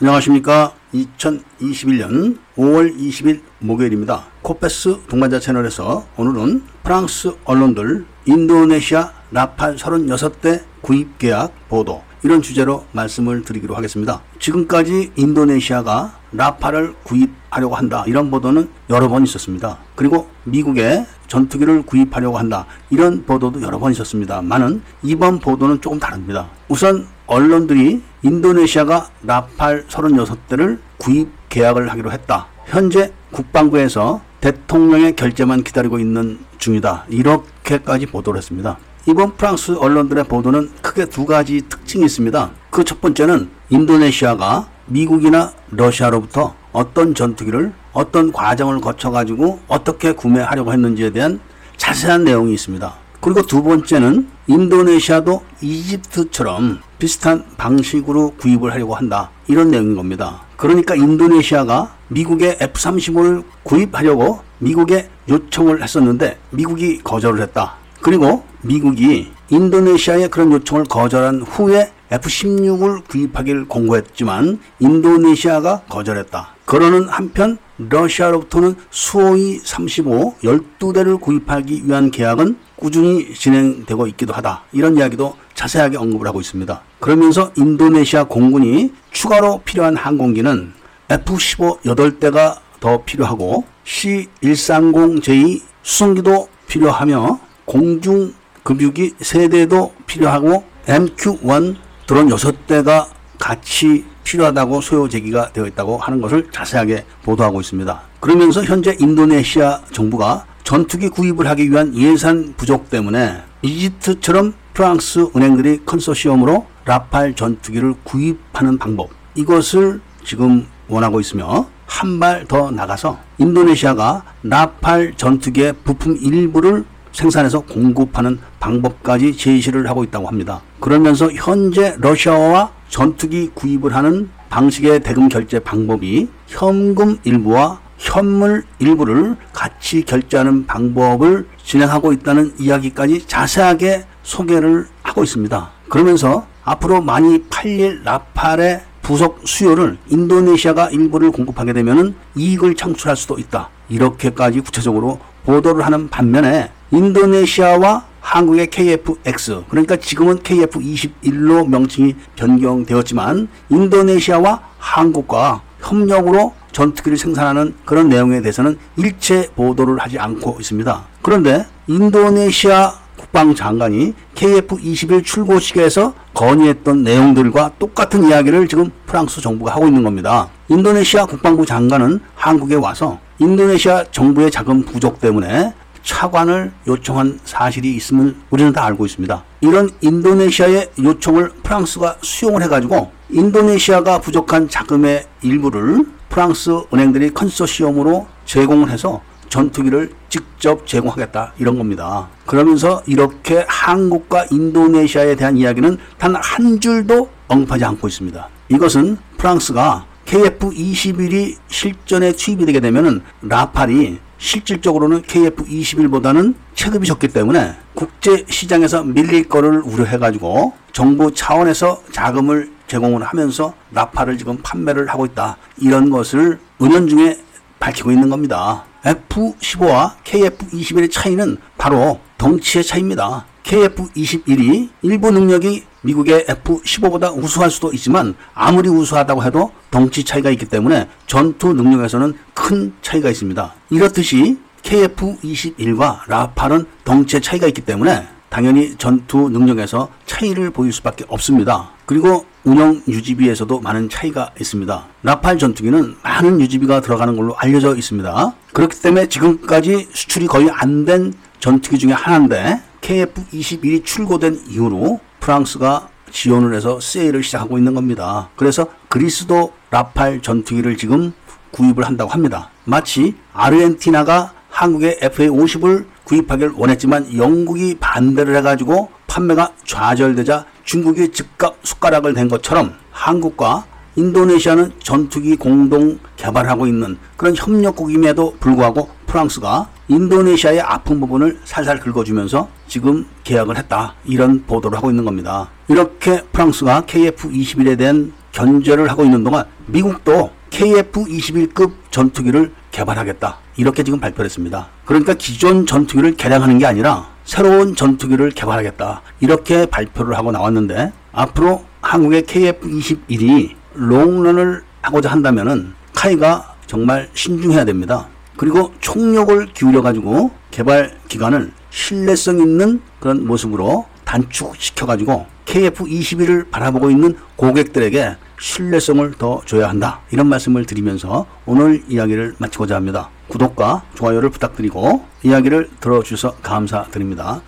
안녕하십니까. 2021년 5월 20일 목요일입니다. 코페스 동반자 채널에서 오늘은 프랑스 언론들 인도네시아 라팔 36대 구입 계약 보도 이런 주제로 말씀을 드리기로 하겠습니다. 지금까지 인도네시아가 라팔을 구입하려고 한다 이런 보도는 여러 번 있었습니다. 그리고 미국에 전투기를 구입하려고 한다 이런 보도도 여러 번 있었습니다. 많은 이번 보도는 조금 다릅니다. 우선 언론들이 인도네시아가 라팔 36대를 구입 계약을 하기로 했다. 현재 국방부에서 대통령의 결재만 기다리고 있는 중이다. 이렇게까지 보도를 했습니다. 이번 프랑스 언론들의 보도는 크게 두 가지 특징이 있습니다. 그 첫 번째는 인도네시아가 미국이나 러시아로부터 어떤 전투기를 어떤 과정을 거쳐가지고 어떻게 구매하려고 했는지에 대한 자세한 내용이 있습니다. 그리고 두 번째는 인도네시아도 이집트처럼 비슷한 방식으로 구입을 하려고 한다. 이런 내용인 겁니다. 그러니까 인도네시아가 미국의 F-35를 구입하려고 미국에 요청을 했었는데 미국이 거절을 했다. 그리고 미국이 인도네시아의 그런 요청을 거절한 후에 F-16을 구입하기를 공고했지만 인도네시아가 거절했다. 그러는 한편 러시아로부터는 수호이 35 12대를 구입하기 위한 계약은 꾸준히 진행되고 있기도 하다. 이런 이야기도 자세하게 언급을 하고 있습니다. 그러면서 인도네시아 공군이 추가로 필요한 항공기는 F-15 8대가 더 필요하고 C-130J 수송기도 필요하며 공중 급유기 3대도 필요하고 MQ-1 드론 6대가 같이 필요하다고 소요 제기가 되어 있다고 하는 것을 자세하게 보도하고 있습니다. 그러면서 현재 인도네시아 정부가 전투기 구입을 하기 위한 예산 부족 때문에 이집트처럼 프랑스 은행들이 컨소시엄으로 라팔 전투기를 구입하는 방법 이것을 지금 원하고 있으며 한 발 더 나가서 인도네시아가 라팔 전투기의 부품 일부를 생산해서 공급하는 방법까지 제시를 하고 있다고 합니다. 그러면서 현재 러시아와 전투기 구입을 하는 방식의 대금 결제 방법이 현금 일부와 현물 일부를 같이 결제하는 방법을 진행하고 있다는 이야기까지 자세하게 소개를 하고 있습니다. 그러면서 앞으로 많이 팔릴 라팔의 부속 수요를 인도네시아가 일부를 공급하게 되면 이익을 창출할 수도 있다. 이렇게까지 구체적으로 보도를 하는 반면에 인도네시아와 한국의 KF-X 그러니까 지금은 KF-21로 명칭이 변경되었지만 인도네시아와 한국과 협력으로 전투기를 생산하는 그런 내용에 대해서는 일체 보도를 하지 않고 있습니다. 그런데 인도네시아 국방장관이 KF-21 출고식에서 건의했던 내용들과 똑같은 이야기를 지금 프랑스 정부가 하고 있는 겁니다. 인도네시아 국방부 장관은 한국에 와서 인도네시아 정부의 자금 부족 때문에 차관을 요청한 사실이 있음을 우리는 다 알고 있습니다. 이런 인도네시아의 요청을 프랑스가 수용을 해가지고 인도네시아가 부족한 자금의 일부를 프랑스 은행들이 컨소시엄으로 제공을 해서 전투기를 직접 제공하겠다 이런 겁니다. 그러면서 이렇게 한국과 인도네시아에 대한 이야기는 단 한 줄도 언급하지 않고 있습니다. 이것은 프랑스가 KF-21이 실전에 투입이 되게 되면 라팔이 실질적으로는 KF-21보다는 체급이 적기 때문에 국제 시장에서 밀릴 거를 우려해가지고 정부 차원에서 자금을 제공을 하면서 라파를 지금 판매를 하고 있다. 이런 것을 은연중에 밝히고 있는 겁니다. F-15와 KF-21의 차이는 바로 덩치의 차이입니다. KF-21이 일부 능력이 미국의 F-15보다 우수할 수도 있지만 아무리 우수하다고 해도 덩치 차이가 있기 때문에 전투 능력에서는 큰 차이가 있습니다. 이렇듯이 KF-21과 라팔은 덩치의 차이가 있기 때문에 당연히 전투 능력에서 차이를 보일 수밖에 없습니다. 그리고 운영 유지비에서도 많은 차이가 있습니다. 라팔 전투기는 많은 유지비가 들어가는 걸로 알려져 있습니다. 그렇기 때문에 지금까지 수출이 거의 안 된 전투기 중에 하나인데 KF-21이 출고된 이후로 프랑스가 지원을 해서 세일을 시작하고 있는 겁니다. 그래서 그리스도 라팔 전투기를 지금 구입을 한다고 합니다. 마치 아르헨티나가 한국의 FA50을 구입하기를 원했지만 영국이 반대를 해가지고 판매가 좌절되자 중국이 즉각 숟가락을 댄 것처럼 한국과 인도네시아는 전투기 공동 개발하고 있는 그런 협력국임에도 불구하고 프랑스가 인도네시아의 아픈 부분을 살살 긁어주면서 지금 계약을 했다. 이런 보도를 하고 있는 겁니다. 이렇게 프랑스가 KF-21에 대한 견제를 하고 있는 동안 미국도 KF-21급 전투기를 개발하겠다. 이렇게 지금 발표를 했습니다. 그러니까 기존 전투기를 개량하는 게 아니라 새로운 전투기를 개발하겠다. 이렇게 발표를 하고 나왔는데 앞으로 한국의 KF-21이 롱런을 하고자 한다면은 카이가 정말 신중해야 됩니다. 그리고 총력을 기울여 가지고 개발 기간을 신뢰성 있는 그런 모습으로 단축시켜 가지고 KF-21을 바라보고 있는 고객들에게 신뢰성을 더 줘야 한다. 이런 말씀을 드리면서 오늘 이야기를 마치고자 합니다. 구독과 좋아요를 부탁드리고 이야기를 들어주셔서 감사드립니다.